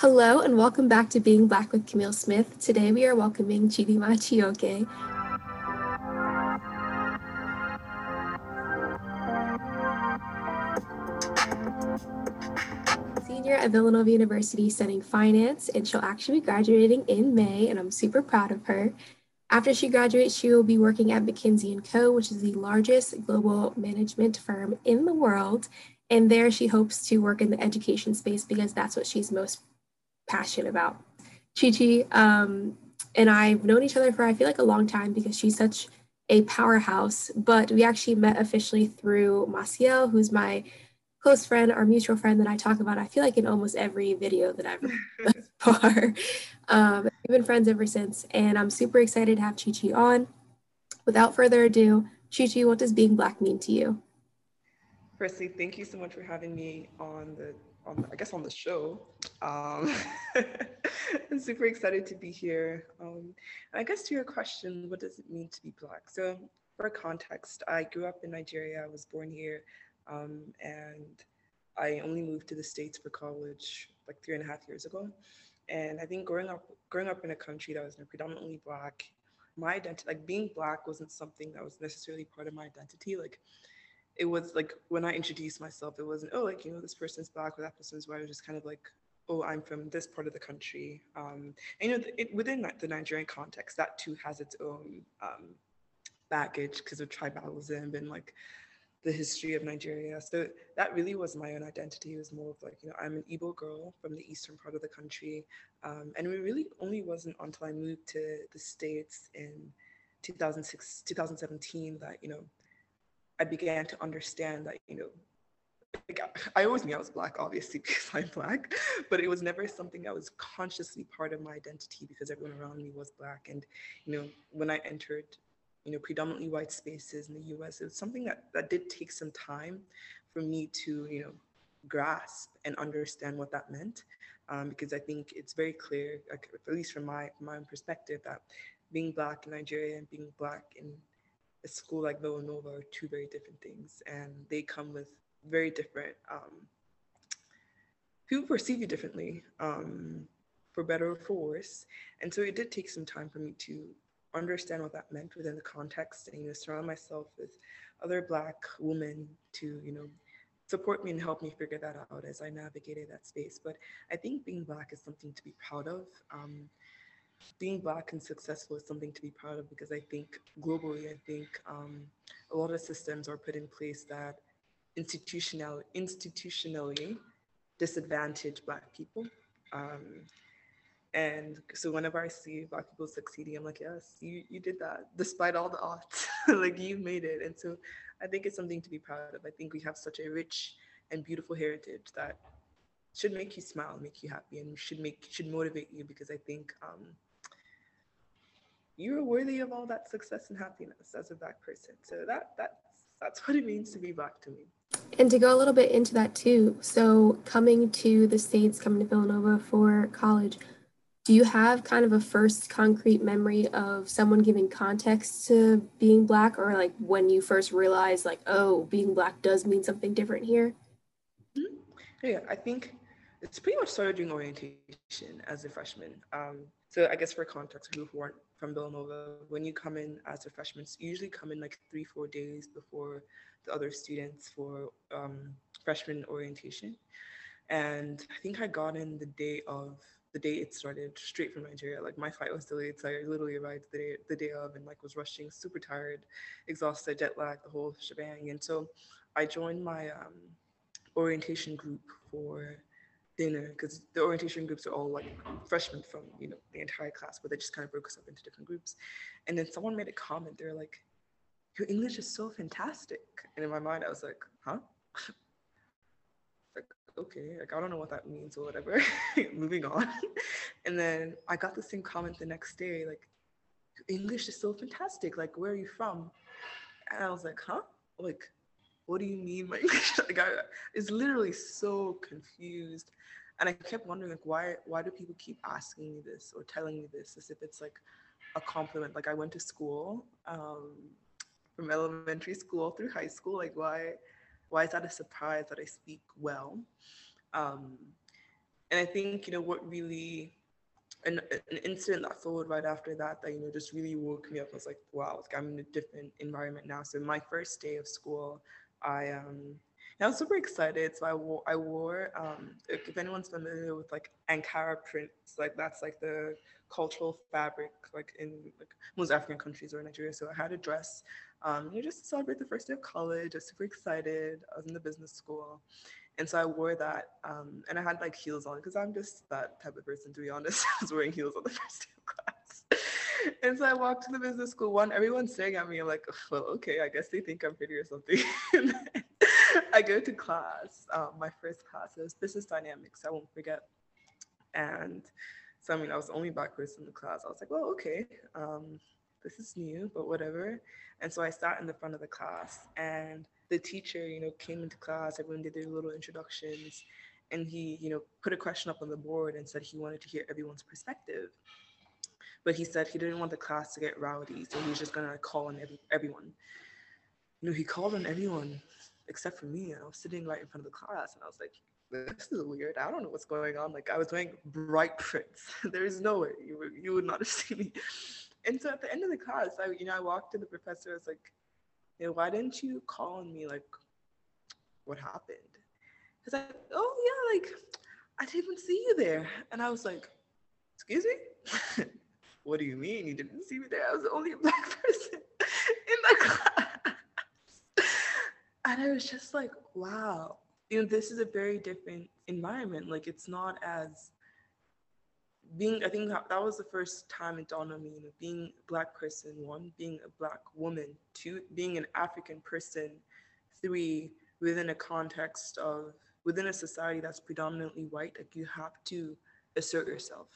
Hello and welcome back to Being Black with Camille Smith. Today we are welcoming Chidinma Chioke. Senior at Villanova University studying finance, and she'll actually be graduating in May, and I'm super proud of her. After she graduates, she will be working at McKinsey & Co., which is the largest global management firm in the world. And there she hopes to work in the education space because that's what she's most passionate about. Chi Chi um, and I've known each other for, I feel like, a long time because she's such a powerhouse. But we actually met officially through Maciel, who's my close friend, our mutual friend that I talk about, I feel like in almost every video that I've thus far. Um, we've been friends ever since, and I'm super excited to have Chi Chi on. Without further ado, Chi Chi, what does being Black mean to you? Firstly, thank you so much for having me on the, on I guess on the show. Um, I'm super excited to be here. Um, I guess to your question, what does it mean to be Black? So for context, I grew up in Nigeria. I was born here. Um, and I only moved to the States for college like three and a half years ago. And I think growing up, growing up in a country that was predominantly Black, my identity, like being Black wasn't something that was necessarily part of my identity. Like it was like when I introduced myself, it wasn't, oh, like, you know, this person's Black or that person's white. It was just kind of like, oh, I'm from this part of the country. Um, and, you know, it, within the Nigerian context, that too has its own um, baggage because of tribalism and like the history of Nigeria. So that really was my own identity. It was more of like, you know, I'm an Igbo girl from the eastern part of the country. Um, and it really only wasn't until I moved to the States in 2006, 2017 that, you know, I began to understand that, you know, like, I always knew I was Black, obviously, because I'm Black, but it was never something that was consciously part of my identity because everyone around me was Black. And, you know, when I entered you know, predominantly white spaces in the US. It was something that, that did take some time for me to, you know, grasp and understand what that meant. Um, because I think it's very clear, at least from my, my own perspective, that being Black in Nigeria and being Black in a school like Villanova are two very different things. And they come with very different, um, people perceive you differently, um, for better or for worse. And so it did take some time for me to understand what that meant within the context and you know surround myself with other black women to you know support me and help me figure that out as i navigated that space but i think being black is something to be proud of um, being black and successful is something to be proud of because i think globally i think um, a lot of systems are put in place that institutional institutionally disadvantage black people um, and so whenever I see Black people succeeding, I'm like, yes, you, you did that despite all the odds. like you made it. And so I think it's something to be proud of. I think we have such a rich and beautiful heritage that should make you smile, make you happy, and should make should motivate you because I think um, you are worthy of all that success and happiness as a black person. So that that's that's what it means to be black to me. And to go a little bit into that too, so coming to the States, coming to Villanova for college, do you have kind of a first concrete memory of someone giving context to being black or like when you first realized like oh being black does mean something different here mm-hmm. yeah i think it's pretty much started during orientation as a freshman um, so i guess for context people who aren't from villanova when you come in as a freshman you usually come in like three four days before the other students for um, freshman orientation and i think i got in the day of the day it started straight from Nigeria. Like my flight was delayed, so I literally arrived the day the day of and like was rushing, super tired, exhausted, jet lag, the whole shebang. And so I joined my um, orientation group for dinner because the orientation groups are all like freshmen from you know the entire class, but they just kind of broke us up into different groups. And then someone made a comment. They're like, "Your English is so fantastic," and in my mind, I was like, "Huh." Like okay, like I don't know what that means or whatever. Moving on. And then I got the same comment the next day, like, English is so fantastic. Like, where are you from? And I was like, huh? Like, what do you mean English? like I is literally so confused. And I kept wondering like why why do people keep asking me this or telling me this as if it's like a compliment? Like I went to school, um, from elementary school through high school. Like why why is that a surprise that I speak well? Um, and I think you know what really an, an incident that followed right after that that you know just really woke me up. I was like, wow, like I'm in a different environment now. So my first day of school, I um I was super excited. So I wore I wore um if, anyone's familiar with like Ankara prints, like that's like the cultural fabric like in like most African countries or Nigeria. So I had a dress, um, you just to celebrate the first day of college. I was super excited. I was in the business school. And so I wore that, um, and I had like heels on because I'm just that type of person, to be honest. I was wearing heels on the first day of class. And so I walked to the business school. One, everyone's staring at me. I'm like, well, okay, I guess they think I'm pretty or something. I go to class. Um, my first class is business dynamics. I won't forget. And so I mean, I was the only black person in the class. I was like, well, okay, um, this is new, but whatever. And so I sat in the front of the class, and the teacher, you know, came into class. Everyone did their little introductions, and he, you know, put a question up on the board and said he wanted to hear everyone's perspective. But he said he didn't want the class to get rowdy, so he was just gonna call on every, everyone. You know, he called on everyone except for me. And I was sitting right in front of the class, and I was like, this is weird. I don't know what's going on. Like I was wearing bright prints. there is no way you, you would not have seen me. And so at the end of the class, I, you know, I walked to the professor. I was like, why didn't you call on me? Like, what happened? He's like, oh yeah, like I didn't see you there. And I was like, excuse me? what do you mean you didn't see me there? I was the only black person in the class. and I was just like, wow, you know, this is a very different environment. Like it's not as being i think that, was the first time it dawned on me you know being a black person one being a black woman two being an african person three within a context of within a society that's predominantly white like you have to assert yourself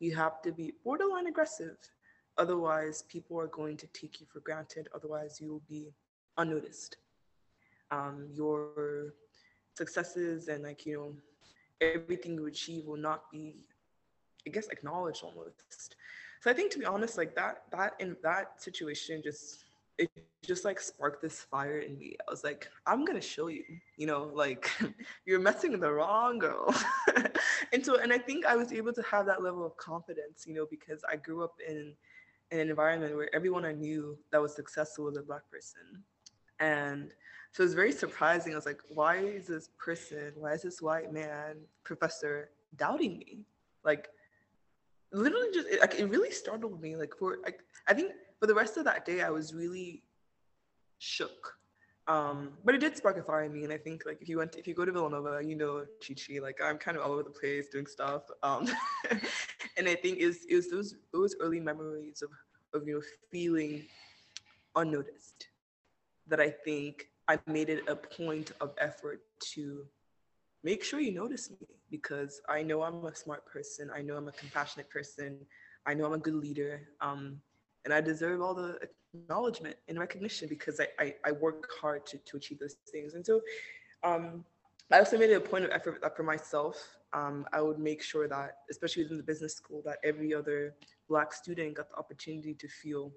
you have to be borderline aggressive. Otherwise people are going to take you for granted. Otherwise you will be unnoticed. Um, your successes and like you know everything you achieve will not be I guess acknowledged almost. So I think to be honest, like that that in that situation just it just like sparked this fire in me. I was like, I'm gonna show you, you know, like you're messing with the wrong girl. and so and I think I was able to have that level of confidence, you know, because I grew up in, an environment where everyone I knew that was successful was a black person. And so it was very surprising. I was like, why is this person, why is this white man professor doubting me? Like literally just like it really startled me like for like i think for the rest of that day i was really shook um but it did spark a fire in me and i think like if you went to, if you go to villanova you know chi chi like i'm kind of all over the place doing stuff um and i think is is those those early memories of of you know feeling unnoticed that i think i made it a point of effort to make sure you notice me because I know I'm a smart person. I know I'm a compassionate person. I know I'm a good leader. Um, and I deserve all the acknowledgement and recognition because I, I, I work hard to, to achieve those things. And so um, I also made it a point of effort for myself. Um, I would make sure that, especially within the business school, that every other Black student got the opportunity to feel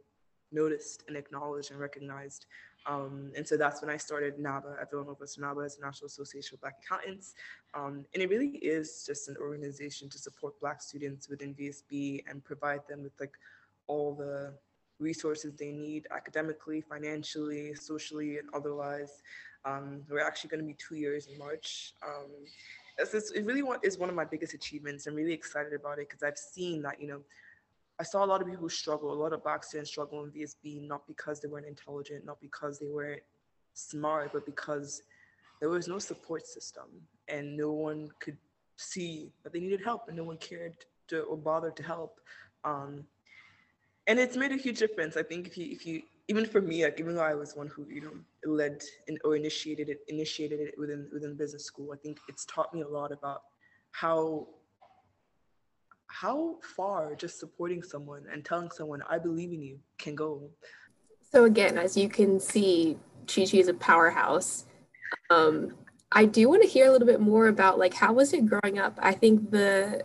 noticed and acknowledged and recognized. Um, and so that's when I started NABA at Villanova. So NABA is the National Association of Black Accountants. Um, and it really is just an organization to support Black students within VSB and provide them with like all the resources they need academically, financially, socially, and otherwise. Um, we're actually going to be two years in March. Um, it really is one of my biggest achievements. I'm really excited about it because I've seen that, you know, I saw a lot of people struggle, a lot of black students struggle in VSB, not because they weren't intelligent, not because they weren't smart, but because there was no support system and no one could see that they needed help and no one cared to or bothered to help. Um, and it's made a huge difference. I think if you, if you, even for me, like even though I was one who, you know, led in, or initiated it, initiated it within within business school, I think it's taught me a lot about how how far just supporting someone and telling someone I believe in you can go. So again, as you can see, Chi Chi is a powerhouse. Um, I do want to hear a little bit more about like how was it growing up? I think the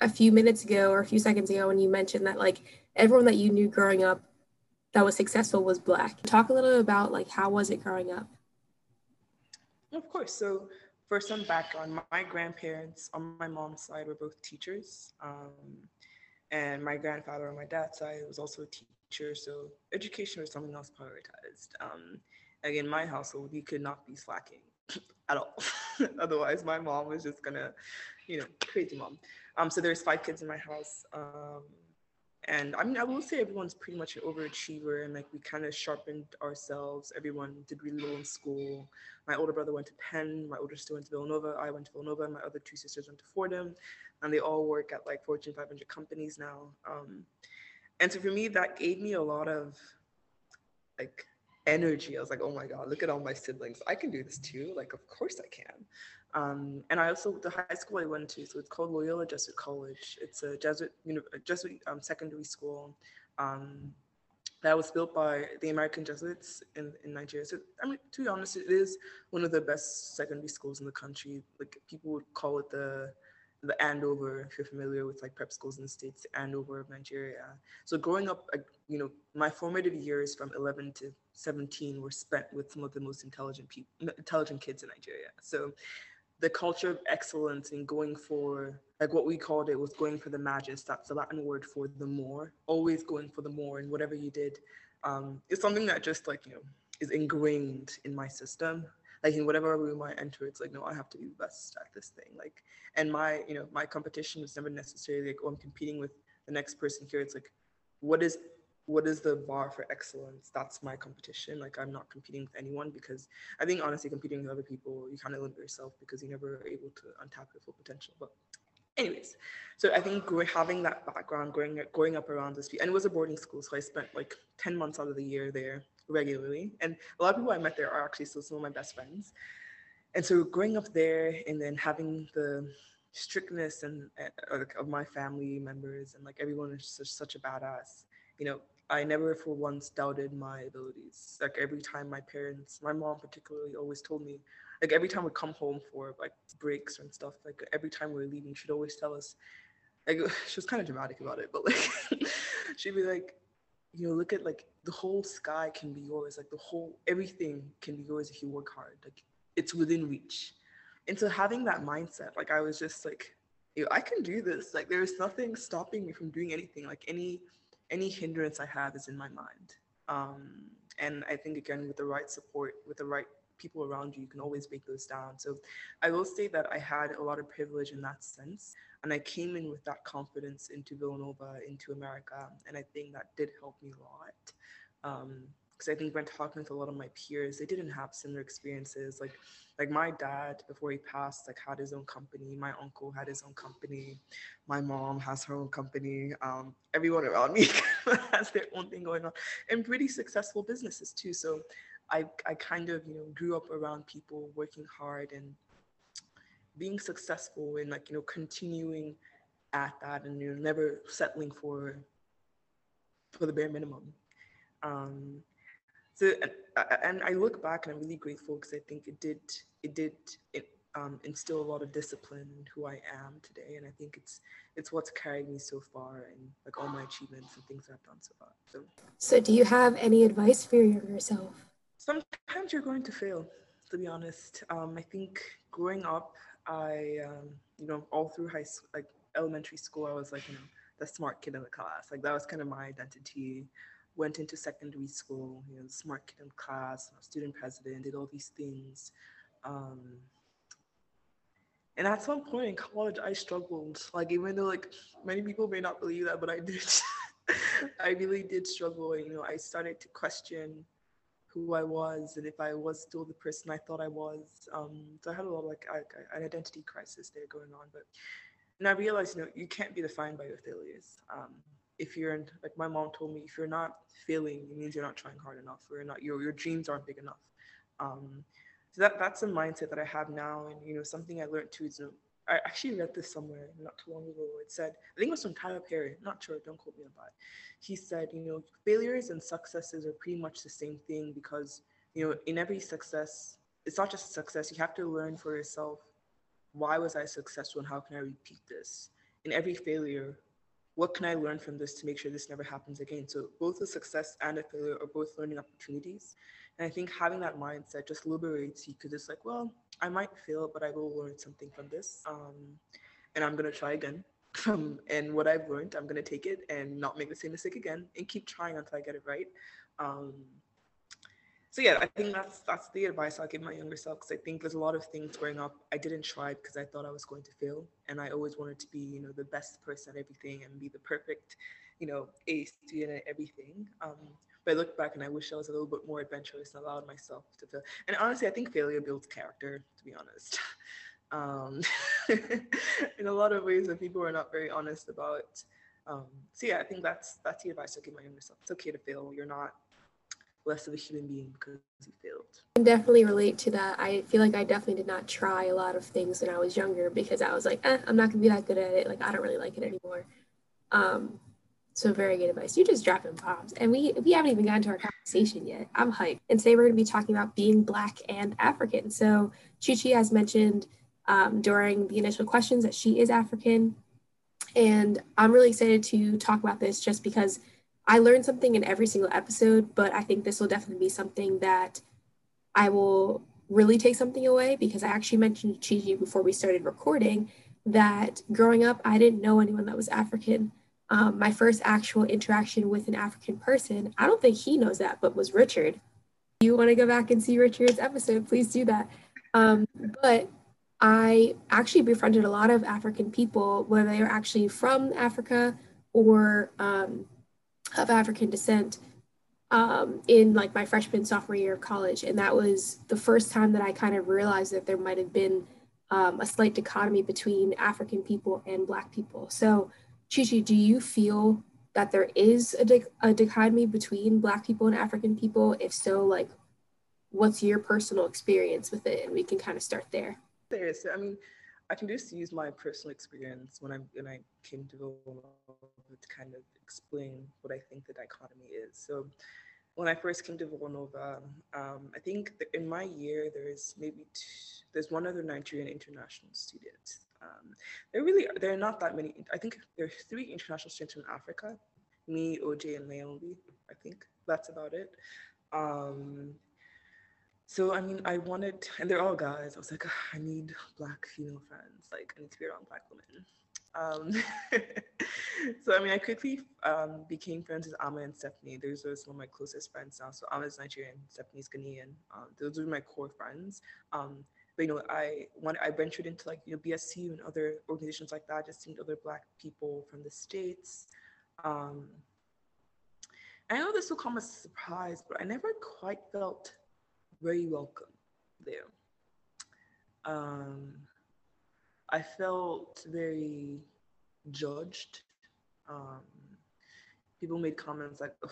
a few minutes ago or a few seconds ago when you mentioned that like everyone that you knew growing up that was successful was black. Talk a little about like how was it growing up? Of course. So for some background, my grandparents on my mom's side were both teachers. Um, and my grandfather on my dad's side was also a teacher. So education was something else prioritized. Um, again, my household, we could not be slacking at all. Otherwise, my mom was just gonna, you know, crazy mom. Um, so there's five kids in my house. Um, and I mean, I will say everyone's pretty much an overachiever, and like we kind of sharpened ourselves. Everyone did really well in school. My older brother went to Penn, my older sister went to Villanova, I went to Villanova, and my other two sisters went to Fordham, and they all work at like Fortune 500 companies now. Um, and so for me, that gave me a lot of like energy. I was like, oh my God, look at all my siblings. I can do this too. Like, of course I can. Um, and I also, the high school I went to, so it's called Loyola Jesuit College. It's a Jesuit, you know, Jesuit um, secondary school um, that was built by the American Jesuits in, in Nigeria. So, I mean, to be honest, it is one of the best secondary schools in the country. Like people would call it the the Andover, if you're familiar with like prep schools in the States, Andover of Nigeria. So growing up, you know, my formative years from 11 to 17 were spent with some of the most intelligent people, intelligent kids in Nigeria. So the culture of excellence and going for like what we called it was going for the magis that's the latin word for the more always going for the more and whatever you did um, it's something that just like you know is ingrained in my system. Like in whatever room i enter it's like no i have to be the best at this thing like and my you know my competition is never necessarily like oh i'm competing with the next person here it's like what is what is the bar for excellence? That's my competition. Like i'm not competing with anyone because i think honestly competing with other people you kind of limit yourself because you never able to untap your full potential. But anyways so i think having that background growing, growing up around this and it was a boarding school so i spent like 10 months out of the year there regularly. And a lot of people i met there are actually still some of my best friends. And so growing up there and then having the strictness and uh, of my family members and like everyone is such a badass you know I never for once doubted my abilities. Like every time my parents, my mom particularly always told me, like every time we come home for like breaks and stuff, like every time we were leaving, she'd always tell us, like she was kind of dramatic about it, but like she'd be like, you know, look at like the whole sky can be yours. Like the whole everything can be yours if you work hard. Like it's within reach. And so having that mindset, like I was just like, I can do this. Like there's nothing stopping me from doing anything. Like any any hindrance I have is in my mind. Um, and I think again, with the right support, with the right people around you, you can always break those down. So I will say that I had a lot of privilege in that sense. And I came in with that confidence into Villanova, into America. And I think that did help me a lot. Um, because I think when talking with a lot of my peers, they didn't have similar experiences. Like, like my dad before he passed, like had his own company. My uncle had his own company. My mom has her own company. Um, everyone around me has their own thing going on, and pretty successful businesses too. So, I I kind of you know grew up around people working hard and being successful and like you know continuing at that and you know never settling for for the bare minimum. Um, so and I look back and I'm really grateful because I think it did it did it, um, instill a lot of discipline in who I am today, and I think it's it's what's carried me so far and like all my achievements and things I've done so far. So, so do you have any advice for yourself? Sometimes you're going to fail, to be honest. Um, I think growing up, I um, you know all through high school, like elementary school, I was like you know the smart kid in the class. Like that was kind of my identity went into secondary school, you know, smart kid in class, student president, did all these things. Um, and at some point in college, I struggled. Like, even though like many people may not believe that, but I did. I really did struggle. You know, I started to question who I was and if I was still the person I thought I was. Um, so I had a lot of like I, an identity crisis there going on. But and I realized, you know, you can't be defined by your failures. Um, if you're like my mom told me, if you're not failing, it means you're not trying hard enough, or you're not your your dreams aren't big enough. Um, so that that's a mindset that I have now, and you know something I learned too is I actually read this somewhere not too long ago. It said I think it was from Tyler Perry, not sure, don't quote me on that. He said you know failures and successes are pretty much the same thing because you know in every success it's not just success you have to learn for yourself why was I successful and how can I repeat this in every failure what can I learn from this to make sure this never happens again? So both a success and a failure are both learning opportunities. And I think having that mindset just liberates you because it's like, well, I might fail, but I will learn something from this. Um, and I'm gonna try again. Um, and what I've learned, I'm gonna take it and not make the same mistake again, and keep trying until I get it right. Um, so yeah, I think that's that's the advice I'll give my younger self because I think there's a lot of things growing up I didn't try because I thought I was going to fail, and I always wanted to be you know the best person at everything and be the perfect, you know, A student at everything. Um, but I look back and I wish I was a little bit more adventurous and allowed myself to fail. And honestly, I think failure builds character, to be honest. Um, in a lot of ways that people are not very honest about. Um, so yeah, I think that's that's the advice I give my younger self. It's okay to fail. You're not less of a human being because you failed. I can definitely relate to that. I feel like I definitely did not try a lot of things when I was younger because I was like, eh, I'm not gonna be that good at it. Like I don't really like it anymore. Um, so very good advice. You just dropping bombs, and we we haven't even gotten to our conversation yet. I'm hyped. And today we're going to be talking about being Black and African. So Chichi has mentioned um, during the initial questions that she is African, and I'm really excited to talk about this just because I learned something in every single episode. But I think this will definitely be something that I will really take something away because I actually mentioned to Chichi before we started recording that growing up I didn't know anyone that was African um, my first actual interaction with an African person, I don't think he knows that, but was Richard. You want to go back and see Richard's episode, please do that. Um, but I actually befriended a lot of African people, whether they were actually from Africa or um, of African descent, um, in like my freshman sophomore year of college, and that was the first time that I kind of realized that there might have been um, a slight dichotomy between African people and Black people. So Chichi, do you feel that there is a, a dichotomy between Black people and African people? If so, like, what's your personal experience with it? And we can kind of start there. There is. I mean, I can just use my personal experience when I when I came to Villanova to kind of explain what I think the dichotomy is. So, when I first came to Villanova, um, I think in my year there's maybe two, there's one other Nigerian international student. Um, there really there are not that many. I think there are three international students from Africa. Me, OJ, and Naomi. I think that's about it. Um, so I mean, I wanted, and they're all guys. I was like, I need black female friends. Like, I need to be around black women. Um, so I mean, I quickly um, became friends with Ama and Stephanie. Those are some of my closest friends now. So Ama's Nigerian, Stephanie's Ghanaian. Um, those are my core friends. Um, but, you know, I when I ventured into like you know BSU and other organizations like that, just seeing other Black people from the states. Um, I know this will come as a surprise, but I never quite felt very welcome there. Um, I felt very judged. Um, people made comments like, oh,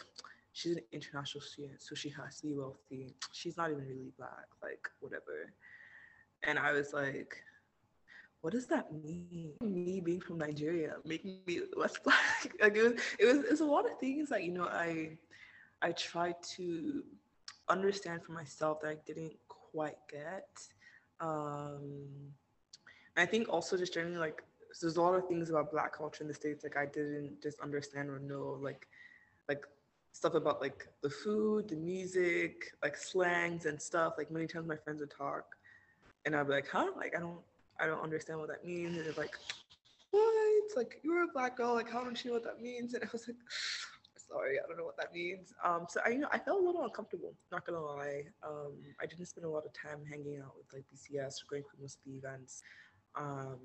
she's an international student, so she has to be wealthy. She's not even really black, like whatever. And I was like, what does that mean? Me being from Nigeria, making me West Black. like it was, it was, it's a lot of things that you know I, I tried to understand for myself that I didn't quite get. Um, I think also just generally like so there's a lot of things about Black culture in the states like I didn't just understand or know like, like stuff about like the food, the music, like slangs and stuff. Like many times my friends would talk and I'd be like, huh? Like I don't I don't understand what that means. And it's like, what? Like you're a black girl, like how don't you know what that means? And I was like, sorry, I don't know what that means. Um, so I you know I felt a little uncomfortable, not gonna lie. Um, I didn't spend a lot of time hanging out with like BCS or going to most of the events. Um,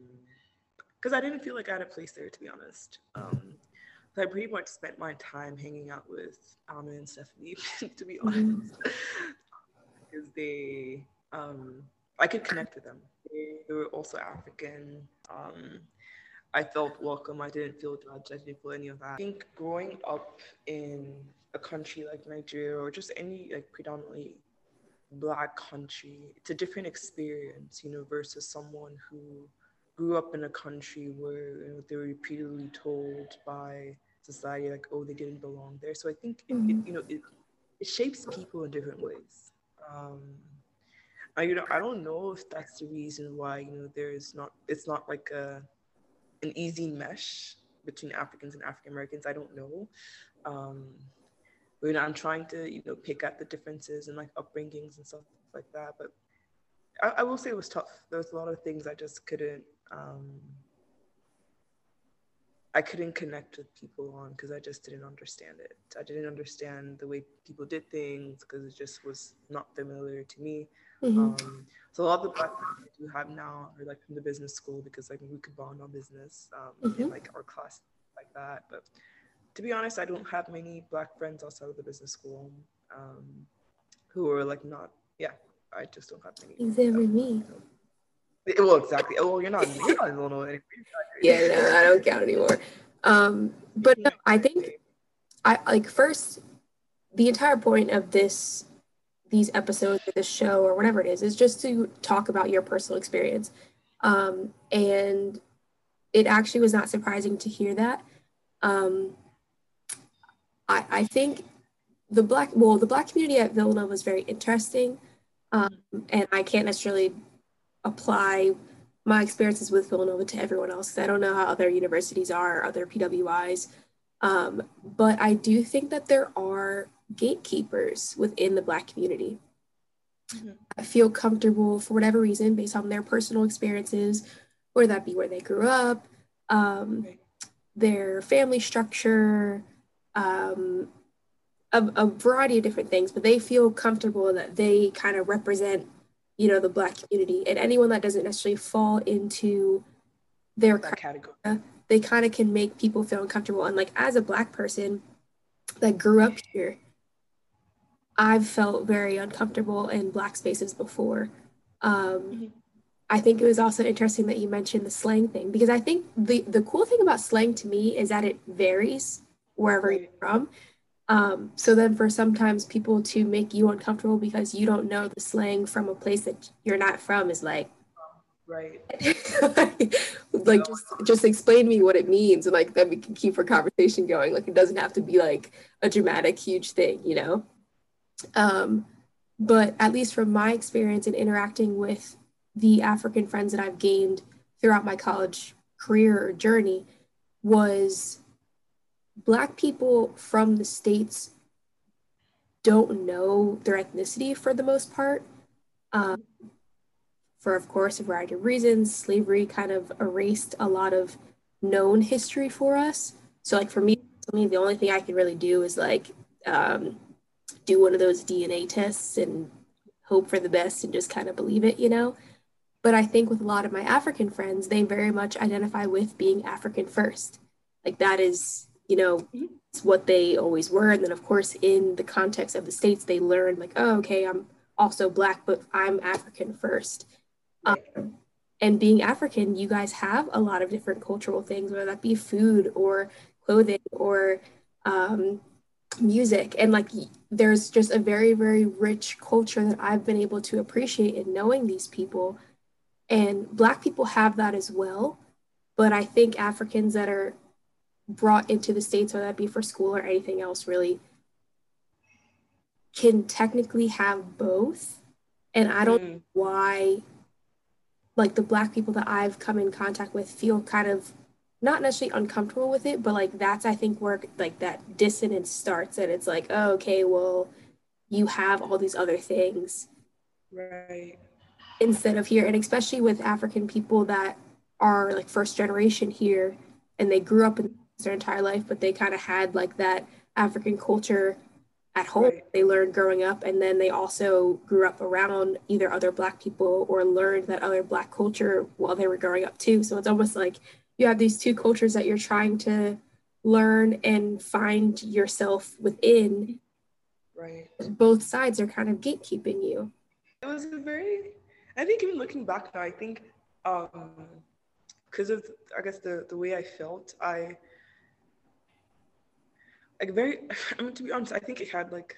because I didn't feel like I had a place there to be honest. Um, so I pretty much spent my time hanging out with Alma and Stephanie, to be mm-hmm. honest, because they um I could connect with them. They, were also African. Um, I felt welcome. I didn't feel judged. I didn't feel any of that. I think growing up in a country like Nigeria or just any like predominantly black country, it's a different experience, you know, versus someone who grew up in a country where you know, they were repeatedly told by society like, oh, they didn't belong there. So I think it, it mm-hmm. you know it, it shapes people in different ways. Um, I, you know, I don't know if that's the reason why you know there's not it's not like a an easy mesh between Africans and African Americans. I don't know. Um, but, you know, I'm trying to you know pick at the differences and like upbringings and stuff like that. But I, I will say it was tough. There was a lot of things I just couldn't um, I couldn't connect with people on because I just didn't understand it. I didn't understand the way people did things because it just was not familiar to me. Mm-hmm. Um, so a lot of the black friends I do have now are like from the business school because like we could bond on business um, mm-hmm. in like our class like that. But to be honest, I don't have many black friends outside of the business school um, who are like not. Yeah, I just don't have many. Except for me. Well, exactly. Oh, well, you're not. You're not in Illinois anymore. yeah, no, I don't count anymore. Um, but no, I think I like first the entire point of this these episodes or this show or whatever it is is just to talk about your personal experience. Um, and it actually was not surprising to hear that. Um, I, I think the black well the black community at Villanova was very interesting, um, and I can't necessarily apply my experiences with Villanova to everyone else I don't know how other universities are, other PWIs. Um, but I do think that there are gatekeepers within the Black community. Mm-hmm. I feel comfortable for whatever reason, based on their personal experiences, whether that be where they grew up, um, their family structure, um, a, a variety of different things, but they feel comfortable that they kind of represent you know the black community and anyone that doesn't necessarily fall into their category they kind of can make people feel uncomfortable. And like as a black person that grew up here i've felt very uncomfortable in black spaces before. Um, mm-hmm. i think it was also interesting that you mentioned the slang thing because i think the the cool thing about slang to me is that it varies wherever you're from. Um, so then for sometimes people to make you uncomfortable because you don't know the slang from a place that you're not from is like right. Like just just explain to me what it means and like then we can keep our conversation going. Like it doesn't have to be like a dramatic huge thing you know? Um but at least from my experience in interacting with the african friends that i've gained throughout my college career or journey was Black people from the States don't know their ethnicity for the most part. Um, for, of course, a variety of reasons. Slavery kind of erased a lot of known history for us. So, like, for me, the only thing I could really do is like um, do one of those DNA tests and hope for the best and just kind of believe it, you know? But I think with a lot of my African friends, they very much identify with being African first. Like, that is you know, it's what they always were. And then, of course, in the context of the states, they learn like, oh, okay, I'm also black, but I'm African first. Um, and being African, you guys have a lot of different cultural things, whether that be food or clothing or um, music. And like, there's just a very, very rich culture that I've been able to appreciate in knowing these people. And Black people have that as well. But I think Africans that are brought into the states, whether that be for school or anything else, really can technically have both. And I don't mm. know why, like the black people that I've come in contact with feel kind of not necessarily uncomfortable with it, but like that's I think where like that dissonance starts, and it's like, oh, okay, well, you have all these other things, right? Instead of here, and especially with African people that are like first generation here, and they grew up in their entire life, but they kind of had like that African culture at home right. they learned growing up and then they also grew up around either other black people or learned that other black culture while they were growing up too. So it's almost like you have these two cultures that you're trying to learn and find yourself within. Right. Both sides are kind of gatekeeping you. It was a very i think even looking back now i think um because of i guess the the way i felt i like very I mean to be honest, I think it had like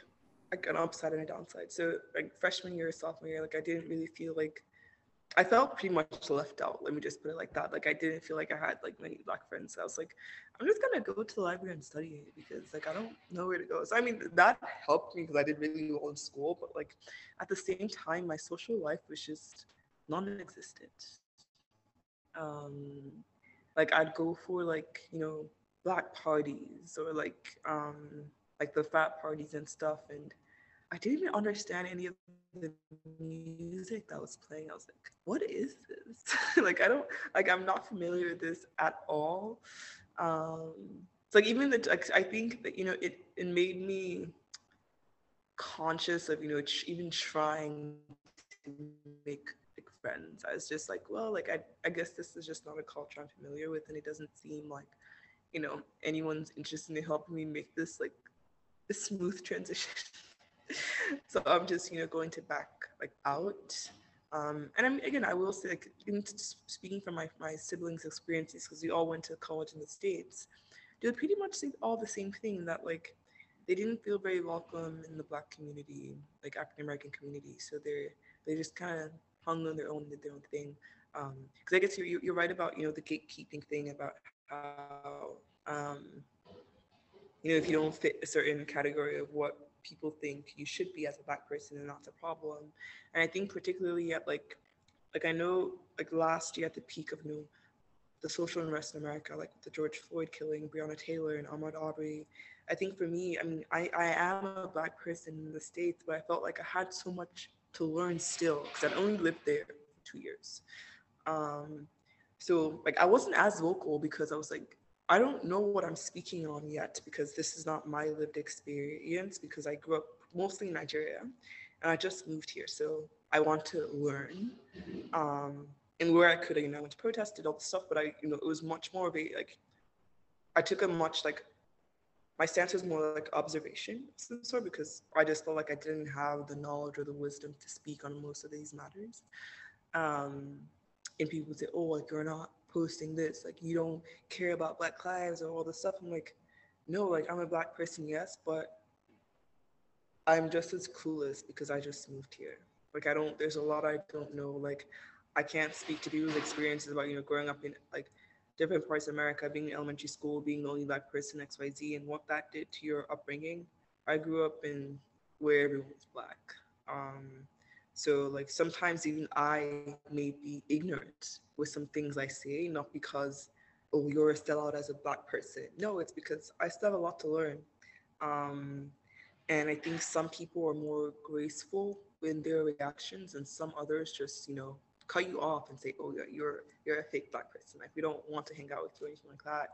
like an upside and a downside. So like freshman year, sophomore year, like I didn't really feel like I felt pretty much left out. Let me just put it like that. Like I didn't feel like I had like many black friends. So I was like, I'm just gonna go to the library and study because like I don't know where to go. So I mean that helped me because I did really well in school, but like at the same time, my social life was just non-existent. Um, like I'd go for like you know black parties or like um like the frat parties and stuff and I didn't even understand any of the music that was playing. I was like, what is this? like, I don't, like, I'm not familiar with this at all. Um, like even the, like, I think that, you know, it, it made me conscious of, you know, even trying to make like friends. I was just like, well, like, I, I guess this is just not a culture I'm familiar with. And it doesn't seem like, you know, anyone's interested in helping me make this like a smooth transition. so I'm just, you know, going to back like out. Um, and I'm, again, I will say, like, speaking from my, my siblings' experiences, because we all went to college in the States, they would pretty much say all the same thing that, like, they didn't feel very welcome in the Black community, like African American community. So they're, they just kind of hung on their own, did their own thing. Because um, I guess you're, you're right about, you know, the gatekeeping thing about um, you know, if you don't fit a certain category of what people think you should be as a black person and that's a problem. And i think particularly at like like i know like last year at the peak of you know the social unrest in america like the george floyd killing breonna taylor and ahmaud arbery i think for me i mean i i am a black person in the states but i felt like i had so much to learn still because i'd only lived there for two years. Um so like i wasn't as vocal because i was like I don't know what I'm speaking on yet because this is not my lived experience because I grew up mostly in Nigeria and I just moved here. So I want to learn. Um, and where I could, you know, I went to protest, did all the stuff, but I, you know, it was much more of a like, I took a much like, my stance was more like observation of some sort because I just felt like I didn't have the knowledge or the wisdom to speak on most of these matters. Um, and people say, oh, like you're not posting this like you don't care about black lives or all this stuff. I'm like no like i'm a black person yes but i'm just as clueless because i just moved here. Like i don't there's a lot i don't know like i can't speak to people's experiences about you know growing up in like different parts of america being in elementary school being the only black person xyz and what that did to your upbringing. I grew up in where everyone was black. Um, so like sometimes even I may be ignorant with some things I say, not because, oh, you're still out as a black person. No, it's because I still have a lot to learn. Um, and I think some people are more graceful in their reactions and some others just, you know, cut you off and say, oh, yeah, you're you're a fake black person. Like we don't want to hang out with you or anything like that.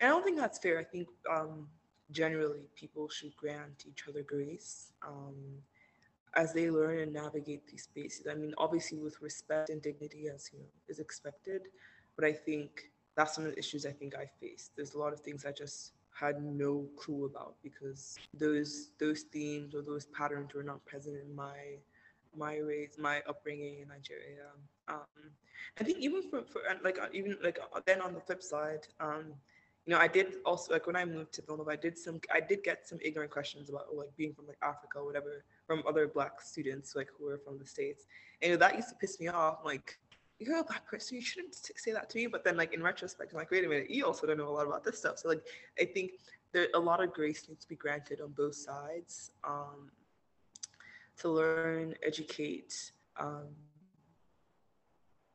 And I don't think that's fair. I think um, generally people should grant each other grace. Um, as they learn and navigate these spaces. I mean, obviously with respect and dignity as you know is expected, but I think that's some of the issues I think I faced. There's a lot of things I just had no clue about because those those themes or those patterns were not present in my my race, my upbringing in Nigeria. Um, I think even for, for like uh, even like uh, then on the flip side, um, you know, I did also like when I moved to Villanova, I did some I did get some ignorant questions about like being from like Africa or whatever from other black students like who were from the states. And you know, that used to piss me off like you're a black person you shouldn't say that to me. But then like in retrospect i'm like wait a minute you also don't know a lot about this stuff. So like i think there a lot of grace needs to be granted on both sides um, to learn educate um,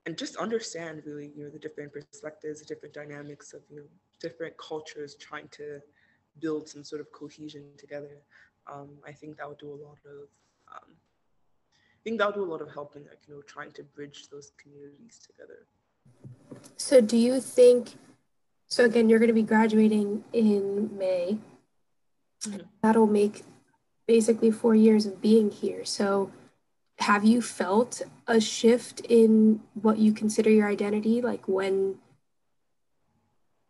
and just understand really you know the different perspectives the different dynamics of you know different cultures trying to build some sort of cohesion together um, I think that would do a lot of, um, I think that would do a lot of help in like, you know, trying to bridge those communities together. So do you think, so again, you're going to be graduating in May. Mm-hmm. That'll make basically four years of being here. So have you felt a shift in what you consider your identity? Like when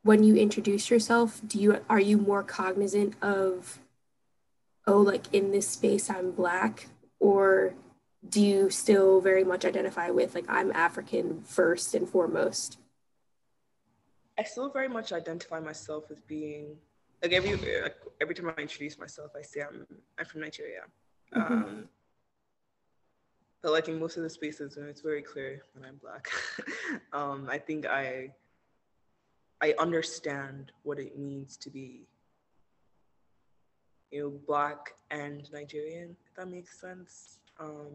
when you introduce yourself, do you are you more cognizant of oh, like in this space I'm Black? Or do you still very much identify with like I'm African first and foremost? I still very much identify myself as being like every every time I introduce myself, I say I'm I'm from Nigeria. Mm-hmm. Um, but like in most of the spaces, when it's very clear that I'm black, um, I think I I understand what it means to be you know, black and Nigerian, if that makes sense. Um,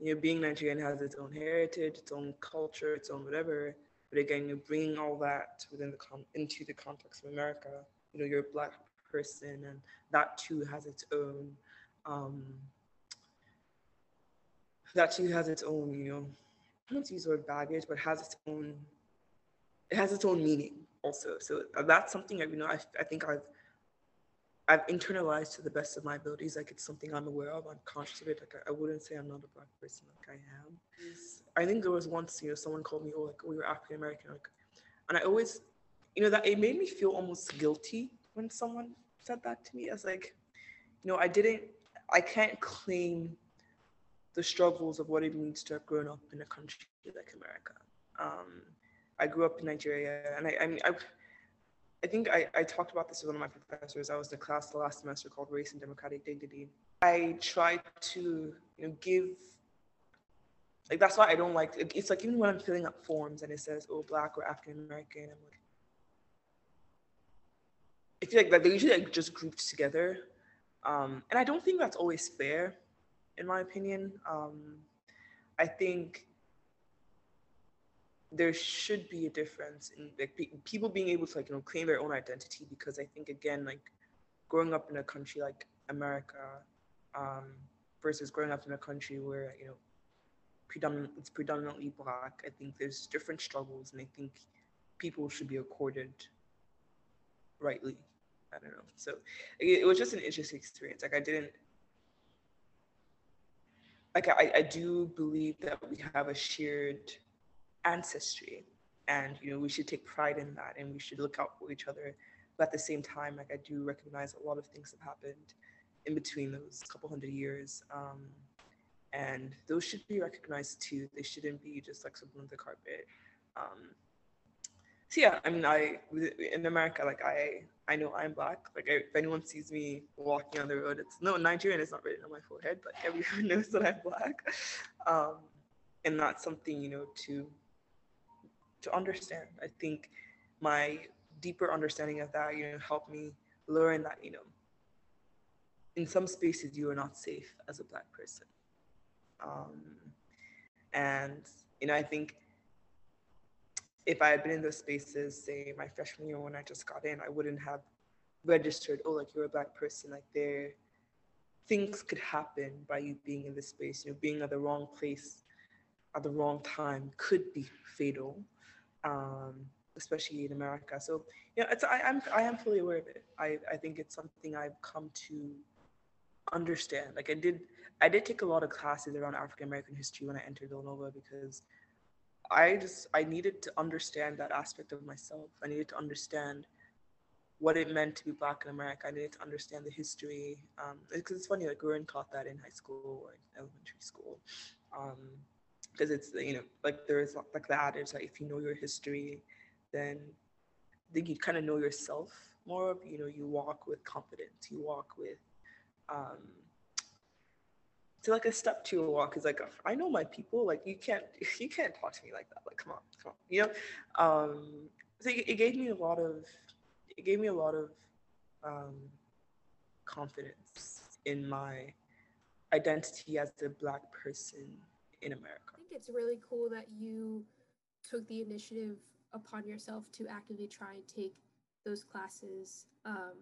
you know, being Nigerian has its own heritage, its own culture, its own whatever. But again, you're bringing all that within the into the context of America. You know, you're a black person, and that too has its own um, that too has its own, you know, I don't use the word baggage, but has its own, it has its own meaning also. So that's something I, you know, I, I think I've, I've internalized to the best of my abilities. Like it's something I'm aware of. I'm conscious of it. Like I, I wouldn't say I'm not a black person. Like I am. I think there was once, you know, someone called me, oh, like we were African American. Like, and I always, you know, that it made me feel almost guilty when someone said that to me. As like, you know, I didn't, I can't claim the struggles of what it means to have grown up in a country like America. Um, I grew up in Nigeria, and I, I mean, I, I think I, I talked about this with one of my professors. I was the class the last semester called Race and Democratic Dignity. I tried to, you know, give like that's why I don't like it's like even when I'm filling up forms and it says oh black or African American, I'm like I feel like that they're usually like just grouped together. Um, and I don't think that's always fair in my opinion. Um, I think there should be a difference in like pe- people being able to like you know claim their own identity because I think again like growing up in a country like America um, versus growing up in a country where you know predominant it's predominantly black. I think there's different struggles, and I think people should be accorded rightly. I don't know. So it, it was just an interesting experience. Like I didn't like I, I do believe that we have a shared ancestry and you know we should take pride in that and we should look out for each other but at the same time like i do recognize a lot of things have happened in between those couple hundred years um, and those should be recognized too they shouldn't be just like something on the carpet um, so yeah i mean i in america like i I know I'm black. Like if anyone sees me walking on the road, it's no Nigerian is not written on my forehead, but everyone knows that I'm black. Um, and that's something you know to to understand. I think my deeper understanding of that, you know, helped me learn that you know in some spaces you are not safe as a black person. Um, and you know, I think if I had been in those spaces, say my freshman year when I just got in, I wouldn't have registered, oh, like you're a black person, like there things could happen by you being in this space, you know, being at the wrong place at the wrong time could be fatal, um, especially in America. So, yeah, it's, I, I'm, I am fully aware of it. I, I think it's something I've come to understand. Like I did, I did take a lot of classes around African American history when I entered Villanova because I just I needed to understand that aspect of myself. I needed to understand what it meant to be black in America. I needed to understand the history. Um, because it's funny, like we weren't taught that in high school or elementary school. Um, because it's you know like there is like the adage that if you know your history, then then you kind of know yourself more. You know, you walk with confidence. You walk with um, to like a step to a walk is like I know my people. Like you can't you can't talk to me like that. Like come on, come on. You know, um, so it, it gave me a lot of it gave me a lot of um, confidence in my identity as a black person in America. I think it's really cool that you took the initiative upon yourself to actively try and take those classes um,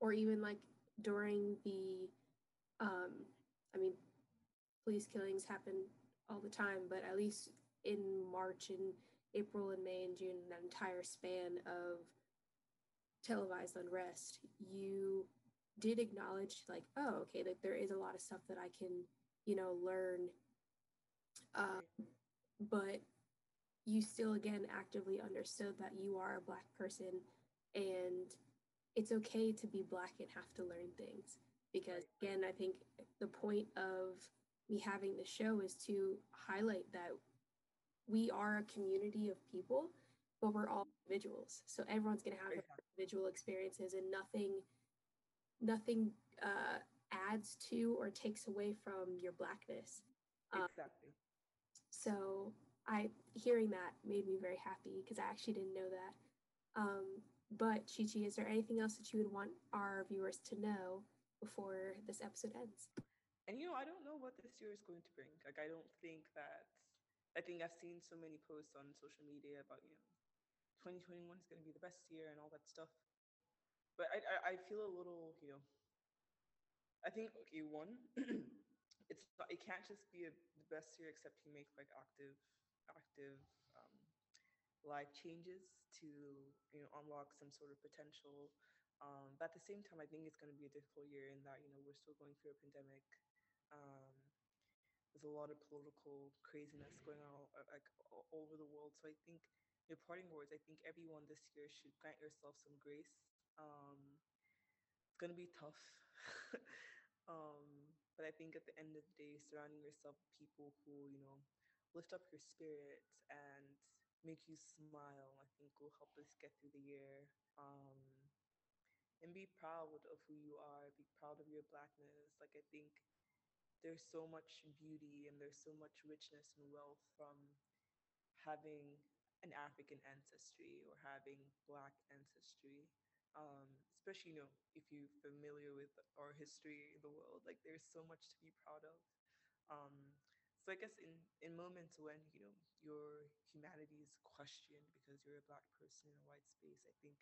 or even like during the um, I mean, police killings happen all the time, but at least in March and April and May and June, that entire span of televised unrest, you did acknowledge like, oh, okay, like there is a lot of stuff that I can, you know, learn. Um, but you still again actively understood that you are a black person and it's okay to be black and have to learn things. Because again i think the point of me having the show is to highlight that we are a community of people but we're all individuals. So everyone's going to have individual experiences and nothing nothing uh, adds to or takes away from your blackness. Um, exactly i hearing that made me very happy because i actually didn't know that um, but chi chi is there anything else that you would want our viewers to know before this episode ends. And you know, I don't know what this year is going to bring. Like, I don't think that. I think I've seen so many posts on social media about you know, 2021 is going to be the best year and all that stuff. But I, I, I feel a little, you know, I think okay, one, it's not, it can't just be a, the best year except you make like active, active um, life changes to you know unlock some sort of potential. Um, but at the same time, I think it's going to be a difficult year in that you know we're still going through a pandemic. Um, there's a lot of political craziness going on uh, like all over the world. So I think your parting words, I think everyone this year should grant yourself some grace. Um, it's gonna be tough. um, but I think at the end of the day, surrounding yourself with people who, you know, lift up your spirit and make you smile, I think will help us get through the year. Um, and be proud of who you are, be proud of your blackness. Like I think there's so much beauty and there's so much richness and wealth from having an African ancestry or having Black ancestry. Um, especially, you know, if you're familiar with our history in the world, like there's so much to be proud of. Um, so I guess in, in moments when, you know, your humanity is questioned because you're a Black person in a white space, I think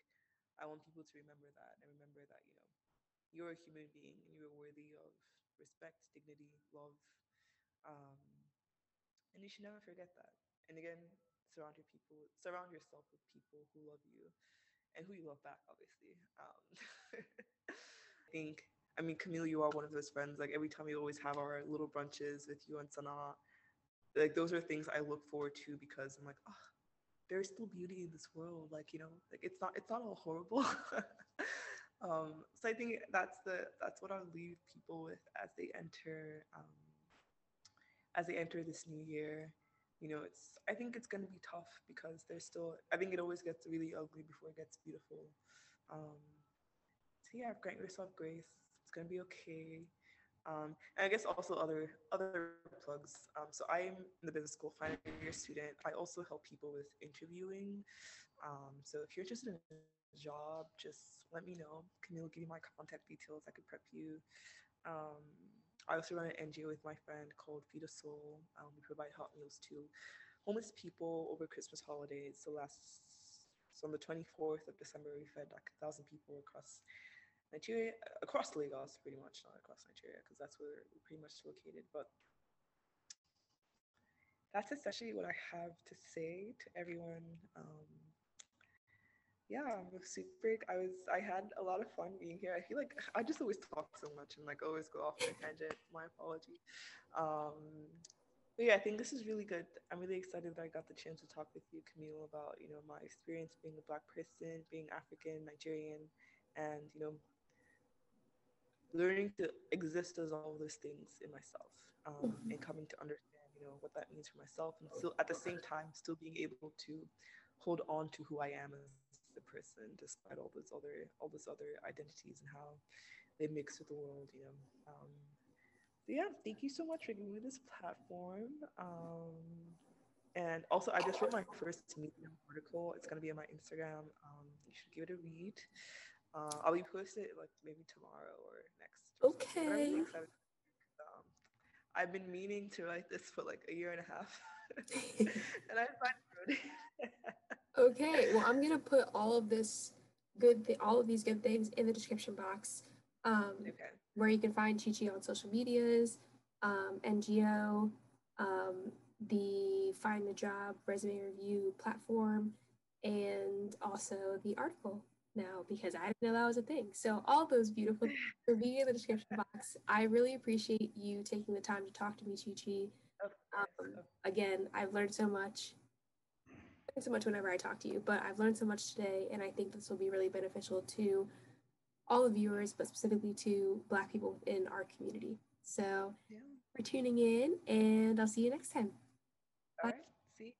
I want people to remember that and remember that, you know, you're a human being and you're worthy of respect, dignity, love. Um, and you should never forget that. And again, surround your people, surround yourself with people who love you and who you love back, obviously. Um, I think, I mean, Camille, you are one of those friends. Like every time we always have our little brunches with you and Sana, like those are things I look forward to because I'm like, oh, there's still beauty in this world. Like, you know, like it's not, it's not all horrible. Um, so I think that's the that's what I'll leave people with as they enter um, as they enter this new year. You know, it's I think it's gonna be tough because there's still I think it always gets really ugly before it gets beautiful. Um, so yeah, grant yourself grace. Gonna be okay. Um, and I guess also other other plugs. Um, so I'm in the business school final year student. I also help people with interviewing. Um, so if you're interested in a job, just let me know. Camille, give you my contact details. I could prep you. Um, I also run an NGO with my friend called Feed a Soul. Um, we provide hot meals to homeless people over Christmas holidays. So last, so on the 24th of December, we fed like a thousand people across Nigeria, across Lagos, pretty much, not across Nigeria, because that's where we're pretty much located. But that's essentially what I have to say to everyone. Um, yeah, I'm super. I was. I had a lot of fun being here. I feel like I just always talk so much and like always go off on a tangent. My apology. Um, but yeah, I think this is really good. I'm really excited that I got the chance to talk with you, Camille, about you know my experience being a Black person, being African, Nigerian, and you know learning to exist as all those things in myself, um, and coming to understand you know what that means for myself, and still at the same time still being able to hold on to who I am as a person despite all those other all those other identities and how they mix with the world you know. Um, yeah thank you so much for giving me this platform um, and also i just wrote my first medium article. It's going to be on my instagram um, you should give it a read. Uh, i'll be posted like maybe tomorrow or okay. Um, i've been meaning to write this for like a year and a half. And i finally Okay, well, I'm gonna put all of this good, th- all of these good things in the description box, um, okay. where you can find Chi Chi on social medias, um, NGO, um, the Find the Job resume review platform, and also the article now because I didn't know that was a thing. So all those beautiful things will be in the description box. I really appreciate you taking the time to talk to me, Chi Chi. Um, again, I've learned so much so much whenever I talk to you, but I've learned so much today, and I think this will be really beneficial to all the viewers, but specifically to Black people in our community. So, yeah. for tuning in, and I'll see you next time. All Bye. right. See.